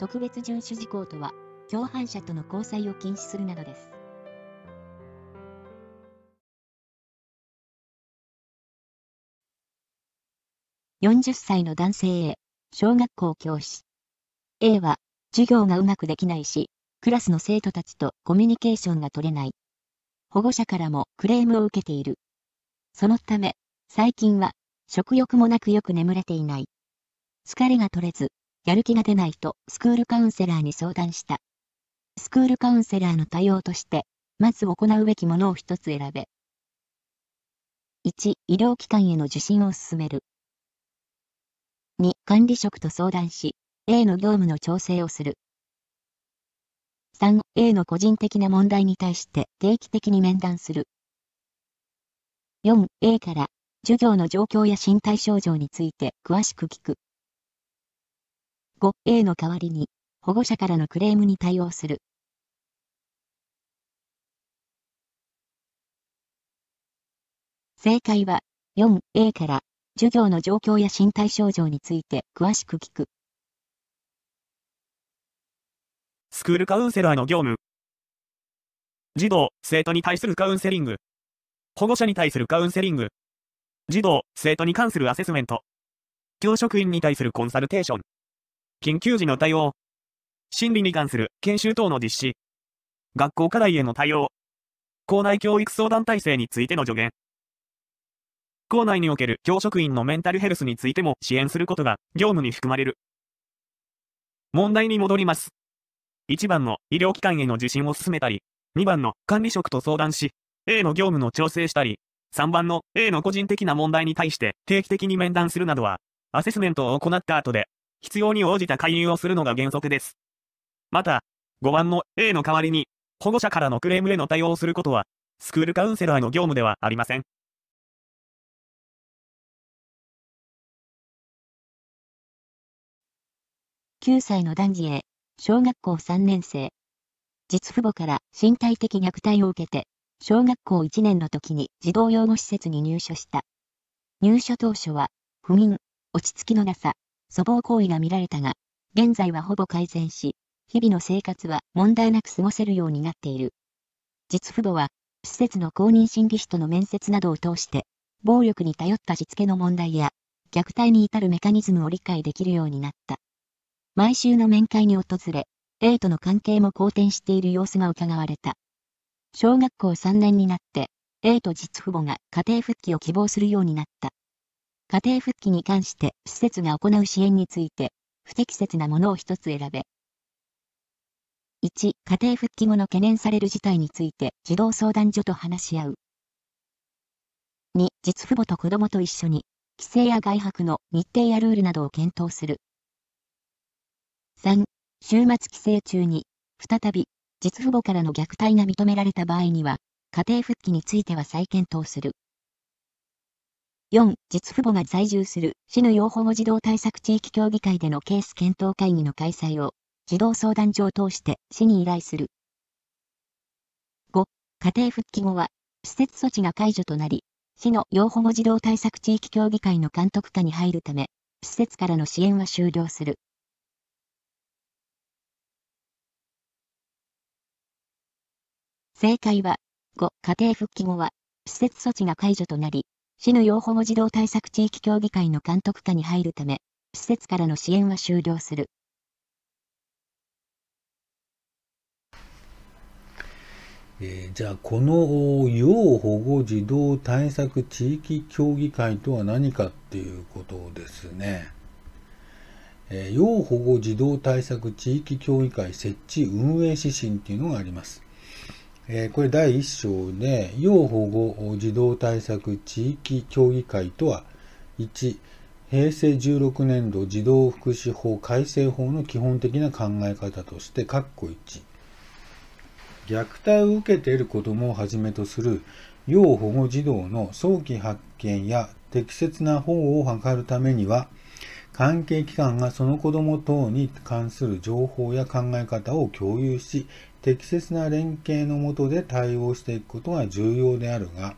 特別遵守事項とは、共犯者との交際を禁止するなどです。40歳の男性 A、小学校教師。A は、授業がうまくできないし、クラスの生徒たちとコミュニケーションが取れない。保護者からもクレームを受けている。そのため、最近は、食欲もなくよく眠れていない。疲れが取れず、やる気が出ないとスクールカウンセラーに相談した。スクールカウンセラーの対応として、まず行うべきものを一つ選べ。1、医療機関への受診を進める。2、管理職と相談し、A の業務の調整をする。3、A の個人的な問題に対して定期的に面談する。4、A から授業の状況や身体症状について詳しく聞く。5、A の代わりに保護者からのクレームに対応する。正解は 4A から授業の状況や身体症状について詳しく聞く。スクールカウンセラーの業務。児童、生徒に対するカウンセリング。保護者に対するカウンセリング。児童、生徒に関するアセスメント。教職員に対するコンサルテーション。緊急時の対応。心理に関する研修等の実施。学校課題への対応。校内教育相談体制についての助言。校内における教職員のメンタルヘルスについても支援することが業務に含まれる。問題に戻ります。1番の医療機関への受診を進めたり、2番の管理職と相談し、A の業務の調整したり、3番の A の個人的な問題に対して定期的に面談するなどは、アセスメントを行った後で、必要に応じた介入をするのが原則です。また、5番の A の代わりに、保護者からのクレームへの対応をすることは、スクールカウンセラーの業務ではありません。9歳の男児へ、小学校3年生。実父母から身体的虐待を受けて、小学校1年の時に児童養護施設に入所した。入所当初は、不眠、落ち着きのなさ、粗暴行為が見られたが、現在はほぼ改善し、日々の生活は問題なく過ごせるようになっている。実父母は、施設の公認心理師との面接などを通して、暴力に頼ったしつけの問題や、虐待に至るメカニズムを理解できるようになった。毎週の面会に訪れ、A との関係も好転している様子が伺われた。小学校3年になって、A と実父母が家庭復帰を希望するようになった。家庭復帰に関して施設が行う支援について、不適切なものを一つ選べ。1、家庭復帰後の懸念される事態について児童相談所と話し合う。2、実父母と子供と一緒に、規制や外泊の日程やルールなどを検討する。3、週末帰省中に、再び、実父母からの虐待が認められた場合には、家庭復帰については再検討する。4、実父母が在住する市の養保護児童対策地域協議会でのケース検討会議の開催を、児童相談所を通して市に依頼する。5、家庭復帰後は、施設措置が解除となり、市の養保護児童対策地域協議会の監督下に入るため、施設からの支援は終了する。正解は、5、家庭復帰後は、施設措置が解除となり、市の養護児童対策地域協議会の監督下に入るため、施設からの支援は終了する。えー、じゃあ、この要保護児童対策地域協議会とは何かっていうことですね。えー、要保護児童対策地域協議会設置運営指針っていうのがあります。え、これ第1章で、要保護児童対策地域協議会とは、1、平成16年度児童福祉法改正法の基本的な考え方として、括弧1、虐待を受けている子どもをはじめとする要保護児童の早期発見や適切な保護を図るためには、関係機関がその子ども等に関する情報や考え方を共有し、適切な連携のもとで対応していくことが重要であるが、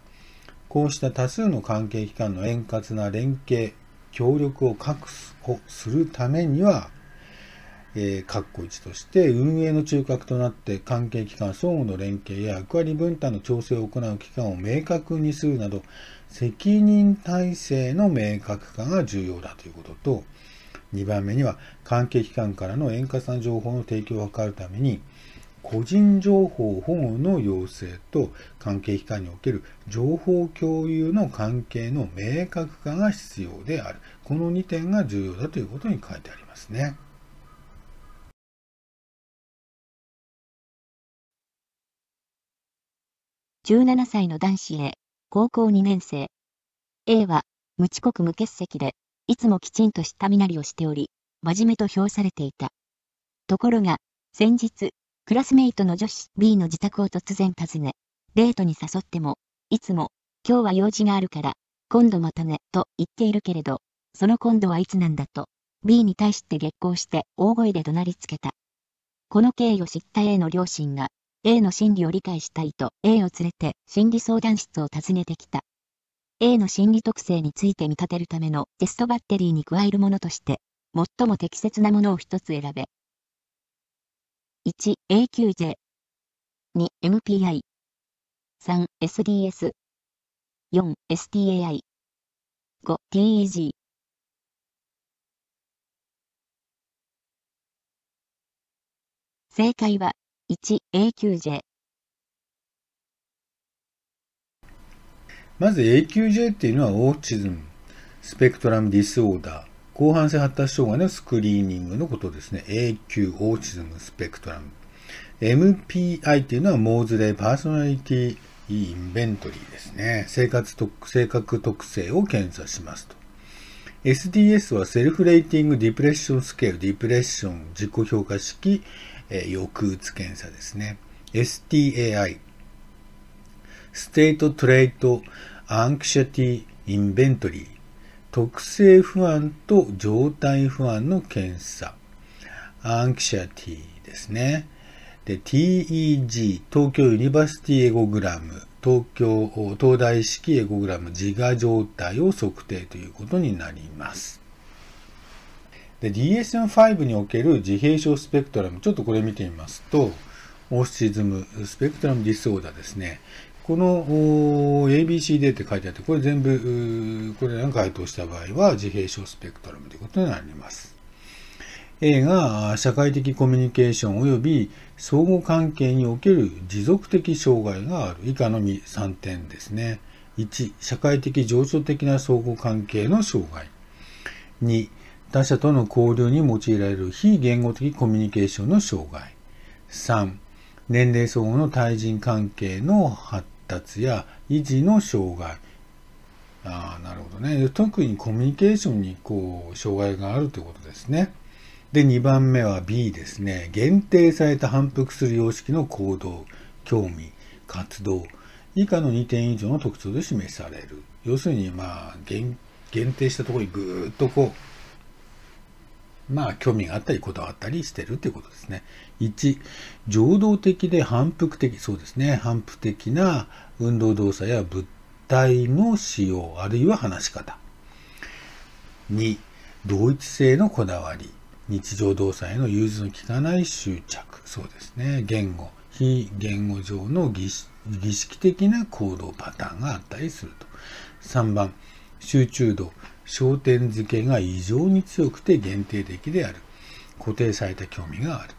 こうした多数の関係機関の円滑な連携、協力を確保するためには、えー、括弧1として、運営の中核となって関係機関相互の連携や役割分担の調整を行う機関を明確にするなど、責任体制の明確化が重要だということと、2番目には関係機関からの円滑な情報の提供を図るために、個人情報保護の要請と関係機関における情報共有の関係の明確化が必要である。この2点が重要だということに書いてありますね。17歳の男子 A、高校2年生。A は、無遅刻無欠席で、いつもきちんとした身なりをしており、真面目と評されていた。ところが、先日、クラスメイトの女子 B の自宅を突然訪ね、デートに誘っても、いつも、今日は用事があるから、今度またね、と言っているけれど、その今度はいつなんだと、B に対して激高して大声で怒鳴りつけた。この経緯を知った A の両親が、A の心理を理解したいと A を連れて心理相談室を訪ねてきた。A の心理特性について見立てるためのテストバッテリーに加えるものとして、最も適切なものを一つ選べ。1、AQJ。2、MPI。3、SDS。4、STAI。5、TEG。正解は、1、 AQ-J。まず AQJ っていうのはオーチズム、スペクトラムディスオーダー、広範性発達障害のスクリーニングのことですね。AQ、 Autism、Spectrum。MPI っていうのは Maudsley Personality Inventory ですね。生活特、性格特性を検査しますと。SDS は Self-Rating Depression Scale、Depression 自己評価式、えー、抑うつ検査ですね。STAI、 State-Trait Anxiety Inventory、特性不安と状態不安の検査、 Anxiety ですね。で、TEG、東京 University Egogram、東京、東大式エゴグラム自我状態を測定ということになります。で、DSM-5 における自閉症スペクトラム、ちょっとこれ見てみますと、 Autism、Spectrum Disorder ですね。この ABCD って書いてあって、これ全部、これらが該当した場合は自閉症スペクトラムということになります。A が社会的コミュニケーション及び相互関係における持続的障害がある。以下の3点ですね。1、社会的情緒的な相互関係の障害。2、他者との交流に用いられる非言語的コミュニケーションの障害。3、年齢相互の対人関係の発達や維持の障害。あ、なるほどね。特にコミュニケーションにこう、障害があるということですね。で、2番目は B ですね。限定された反復する様式の行動、興味、活動。以下の2点以上の特徴で示される。要するに、まあ、限定したところにぐーっとこう、まあ、興味があったり、こだわったりしてるっていうことですね。1、情動的で反復的、そうですね。反復的な運動動作や物体の使用、あるいは話し方。2、同一性のこだわり。日常動作への融通の利かない執着。そうですね。言語。非言語上の儀式的な行動パターンがあったりすると。3番、集中度。焦点付けが異常に強くて限定的である。固定された興味がある。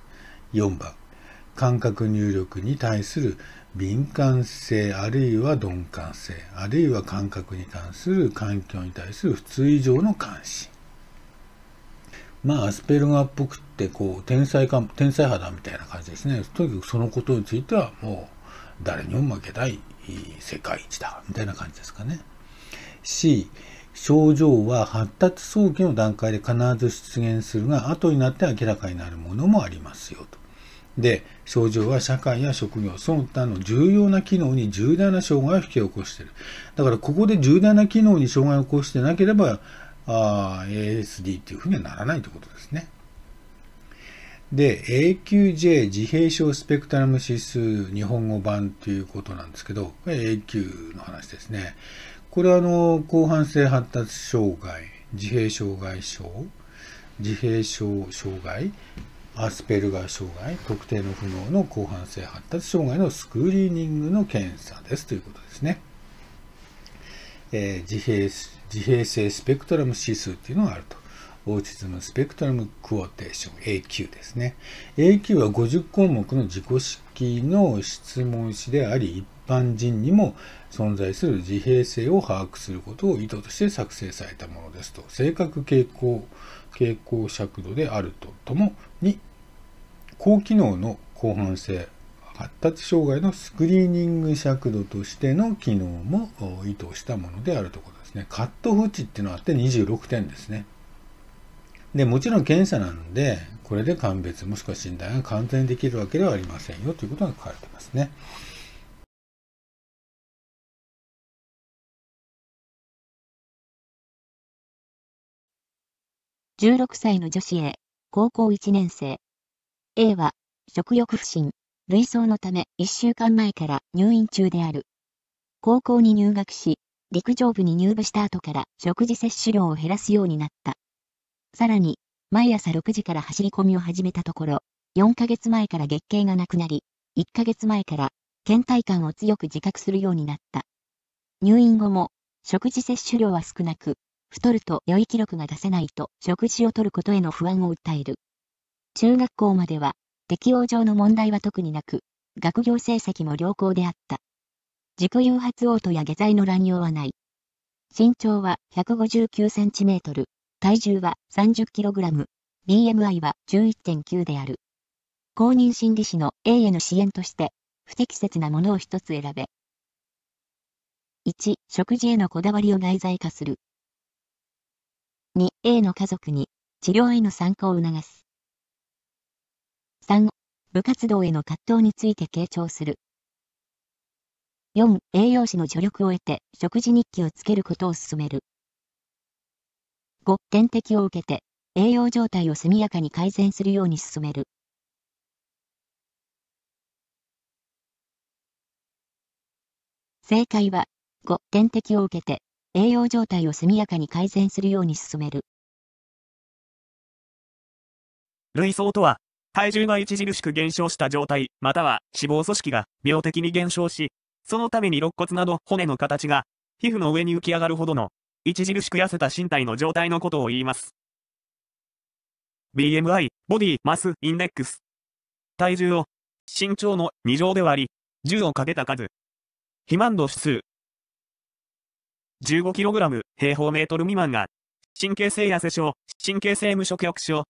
4番、感覚入力に対する敏感性あるいは鈍感性あるいは感覚に関する環境に対する普通以上の関心まあアスペルガーっぽくってこう天才か天才肌みたいな感じですねとにかくそのことについてはもう誰にも負けない世界一だみたいな感じですかね C 症状は発達早期の段階で必ず出現するが後になって明らかになるものもありますよとで、症状は社会や職業、その他の重要な機能に重大な障害を引き起こしている。だからここで重大な機能に障害を起こしてなければ、あ ASD っていうふうにはならないということですね。で、AQJ 自閉症スペクトラム指数日本語版ということなんですけど、これ AQ の話ですね。これはあの、広範性発達障害、自閉障害症、自閉症障害、アスペルガー障害、特定の不能の広範性発達障害のスクリーニングの検査ですということですね。えー、自閉自閉性スペクトラム指数っていうのがあると。Autism Spectrum Quotient AQ ですね。AQ は50項目の自己識の質問紙であり、一般人にも存在する自閉性を把握することを意図として作成されたものですと。性格傾向、傾向尺度であるとともに、高機能の広汎性、発達障害のスクリーニング尺度としての機能も意図したものであるということですね。カットフ値っていうのがあって26点ですね。で、もちろん検査なんで、これで鑑別もしくは診断が完全にできるわけではありませんよということが書かれてますね。16歳の女子 A、高校1年生。A は、食欲不振、類想のため1週間前から入院中である。高校に入学し、陸上部に入部した後から食事摂取量を減らすようになった。さらに、毎朝6時から走り込みを始めたところ、4ヶ月前から月経がなくなり、1ヶ月前から倦怠感を強く自覚するようになった。入院後も、食事摂取量は少なく、太ると良い記録が出せないと食事をとることへの不安を訴える。中学校までは、適応上の問題は特になく、学業成績も良好であった。自己誘発嘔吐や下剤の乱用はない。身長は159センチメートル、体重は 30kg、BMI は11.9である。公認心理師の A への支援として、不適切なものを一つ選べ。1、食事へのこだわりを内在化する。2、A の家族に治療への参加を促す。3、部活動への葛藤について傾聴する。4、栄養士の助力を得て食事日記をつけることを進める。5、点滴を受けて、栄養状態を速やかに改善するように進める。正解は、5、点滴を受けて、栄養状態を速やかに改善するように進める。類相とは、体重が著しく減少した状態、または脂肪組織が病的に減少し、そのために肋骨など骨の形が皮膚の上に浮き上がるほどの著しく痩せた身体の状態のことを言います。BMI、ボディマスインデックス。体重を身長の2乗で割り、10をかけた数。肥満度指数。15kg 平方メートル未満が、神経性痩せ症、神経性無食欲症。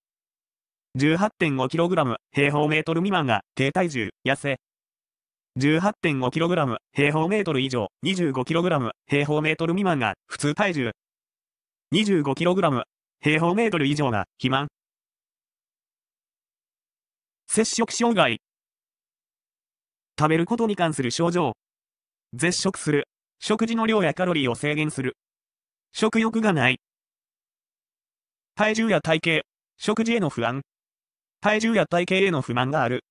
18.5kg 平方メートル未満が低体重、痩せ。18.5kg 平方メートル以上 25kg 平方メートル未満が普通体重。25kg 平方メートル以上が肥満。摂食障害。食べることに関する症状。絶食する。食事の量やカロリーを制限する食欲がない体重や体型食事への不安体重や体型への不満がある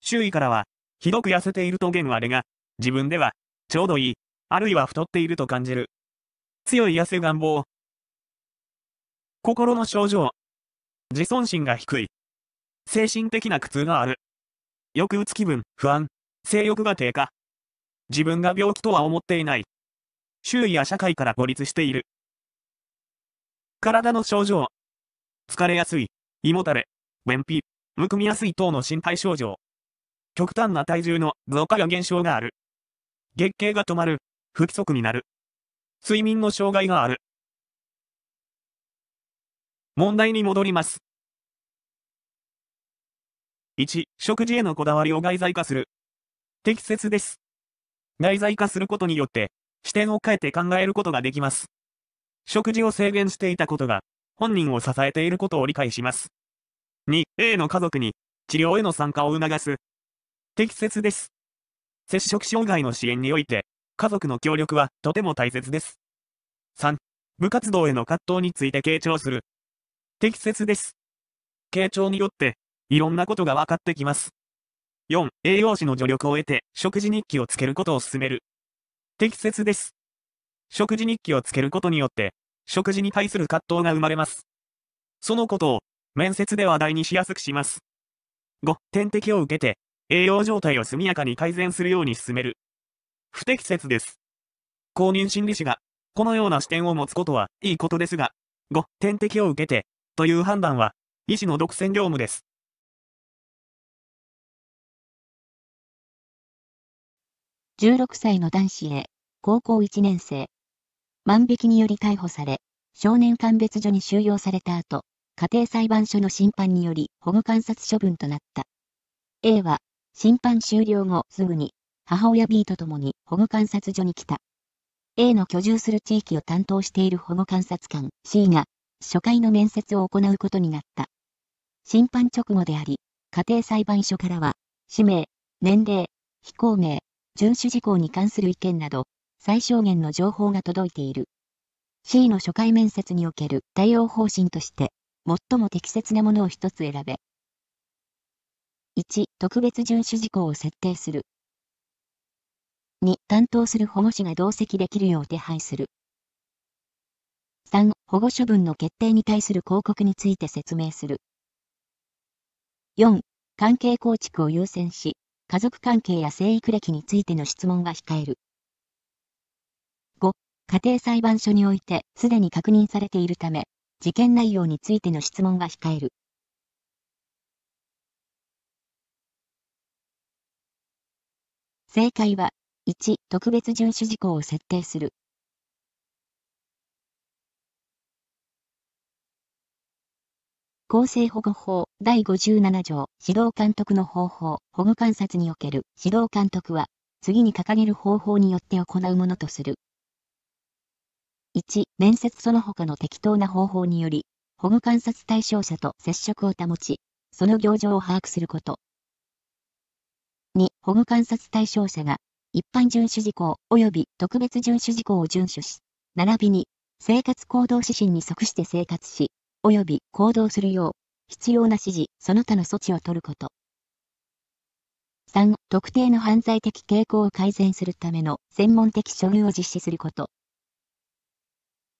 周囲からはひどく痩せていると言われが、自分では、ちょうどいい、あるいは太っていると感じる。強い痩せ願望。心の症状。自尊心が低い。精神的な苦痛がある。抑うつ気分、不安、性欲が低下。自分が病気とは思っていない。周囲や社会から孤立している。体の症状。疲れやすい、胃もたれ、便秘、むくみやすい等の心配症状。極端な体重の増加や減少がある。月経が止まる。不規則になる。睡眠の障害がある。問題に戻ります。1、食事へのこだわりを外在化する。適切です。外在化することによって、視点を変えて考えることができます。食事を制限していたことが、本人を支えていることを理解します。2、A の家族に、治療への参加を促す。適切です。接触障害の支援において、家族の協力はとても大切です。3、部活動への葛藤について傾聴する。適切です。傾聴によって、いろんなことが分かってきます。4、栄養士の助力を得て、食事日記をつけることを進める。適切です。食事日記をつけることによって、食事に対する葛藤が生まれます。そのことを、面接で話題にしやすくします。5、点滴を受けて、栄養状態を速やかに改善するように進める。不適切です。公認心理師が、このような視点を持つことはいいことですが、5、点滴を受けて、という判断は、医師の独占業務です。16歳の男子へ、高校1年生。万引きにより逮捕され、少年鑑別所に収容された後、家庭裁判所の審判により保護観察処分となった。A は、審判終了後すぐに、母親 B と共に保護観察所に来た。A の居住する地域を担当している保護観察官 C が、初回の面接を行うことになった。審判直後であり、家庭裁判所からは、氏名、年齢、非公名、遵守事項に関する意見など、最小限の情報が届いている。C の初回面接における対応方針として、最も適切なものを一つ選べ。1、特別遵守事項を設定する。2、担当する保護士が同席できるよう手配する。3、保護処分の決定に対する広告について説明する。4、関係構築を優先し、家族関係や生育歴についての質問は控える。5、家庭裁判所においてすでに確認されているため、事件内容についての質問は控える。正解は、1、特別遵守事項を設定する。厚生保護法第57条指導監督の方法保護観察における指導監督は次に掲げる方法によって行うものとする。1、面接その他の適当な方法により保護観察対象者と接触を保ち、その行状を把握すること。2、保護観察対象者が一般遵守事項及び特別遵守事項を遵守し、並びに生活行動指針に即して生活し、及び行動するよう、必要な指示、その他の措置を取ること。3、特定の犯罪的傾向を改善するための専門的処遇を実施すること。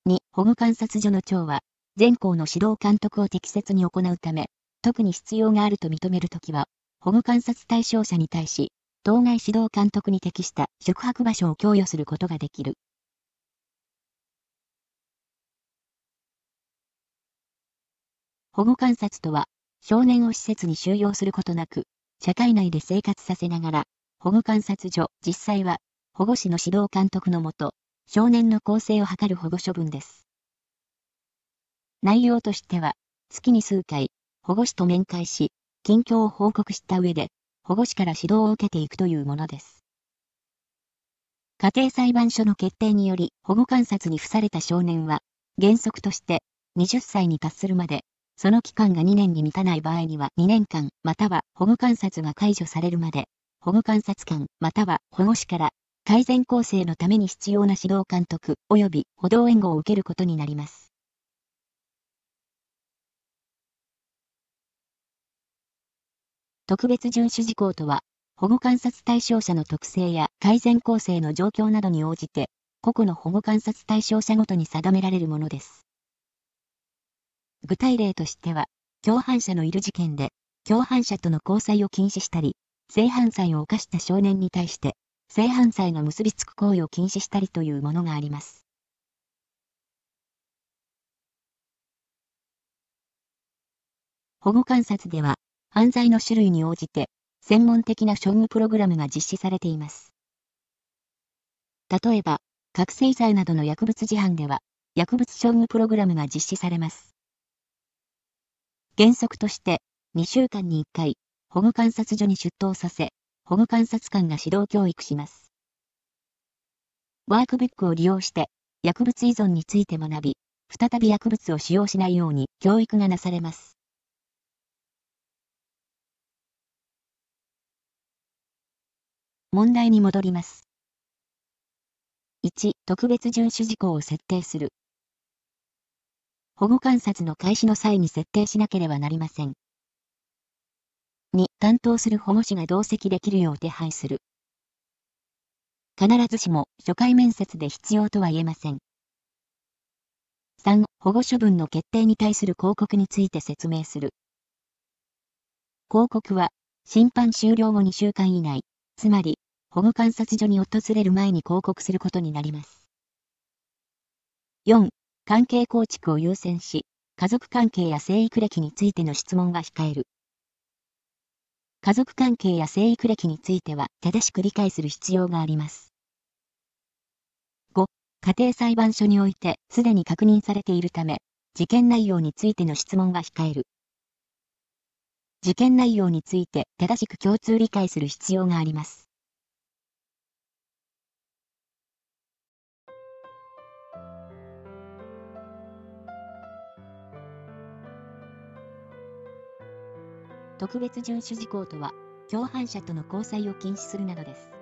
2、保護観察所の長は、全校の指導監督を適切に行うため、特に必要があると認めるときは、保護観察対象者に対し、当該指導監督に適した宿泊場所を供与することができる。保護観察とは、少年を施設に収容することなく、社会内で生活させながら、保護観察所、実際は、保護士の指導監督のもと、少年の更生を図る保護処分です。内容としては、月に数回、保護士と面会し、近況を報告した上で、保護士から指導を受けていくというものです。家庭裁判所の決定により保護観察に付された少年は、原則として20歳に達するまでその期間が2年に満たない場合には2年間、または保護観察が解除されるまで、保護観察官、または保護士から改善構成のために必要な指導監督及び補導援護を受けることになります。特別遵守事項とは、保護観察対象者の特性や改善構成の状況などに応じて、個々の保護観察対象者ごとに定められるものです。具体例としては、共犯者のいる事件で、共犯者との交際を禁止したり、性犯罪を犯した少年に対して、性犯罪の結びつく行為を禁止したりというものがあります。保護観察では、犯罪の種類に応じて、専門的な処遇プログラムが実施されています。例えば、覚醒剤などの薬物事犯では、薬物処遇プログラムが実施されます。原則として、2週間に1回、保護観察所に出頭させ、保護観察官が指導教育します。ワークブックを利用して、薬物依存について学び、再び薬物を使用しないように教育がなされます。問題に戻ります。1、特別遵守事項を設定する。保護観察の開始の際に設定しなければなりません。2、担当する保護士が同席できるよう手配する。必ずしも初回面接で必要とは言えません。3、保護処分の決定に対する広告について説明する。広告は、審判終了後2週間以内、つまり、保護観察所に訪れる前に広告することになります。4、関係構築を優先し、家族関係や生育歴についての質問は控える。家族関係や生育歴については正しく理解する必要があります。5、家庭裁判所においてすでに確認されているため、事件内容についての質問は控える。事件内容について正しく共通理解する必要があります。特別遵守事項とは、共犯者との交際を禁止するなどです。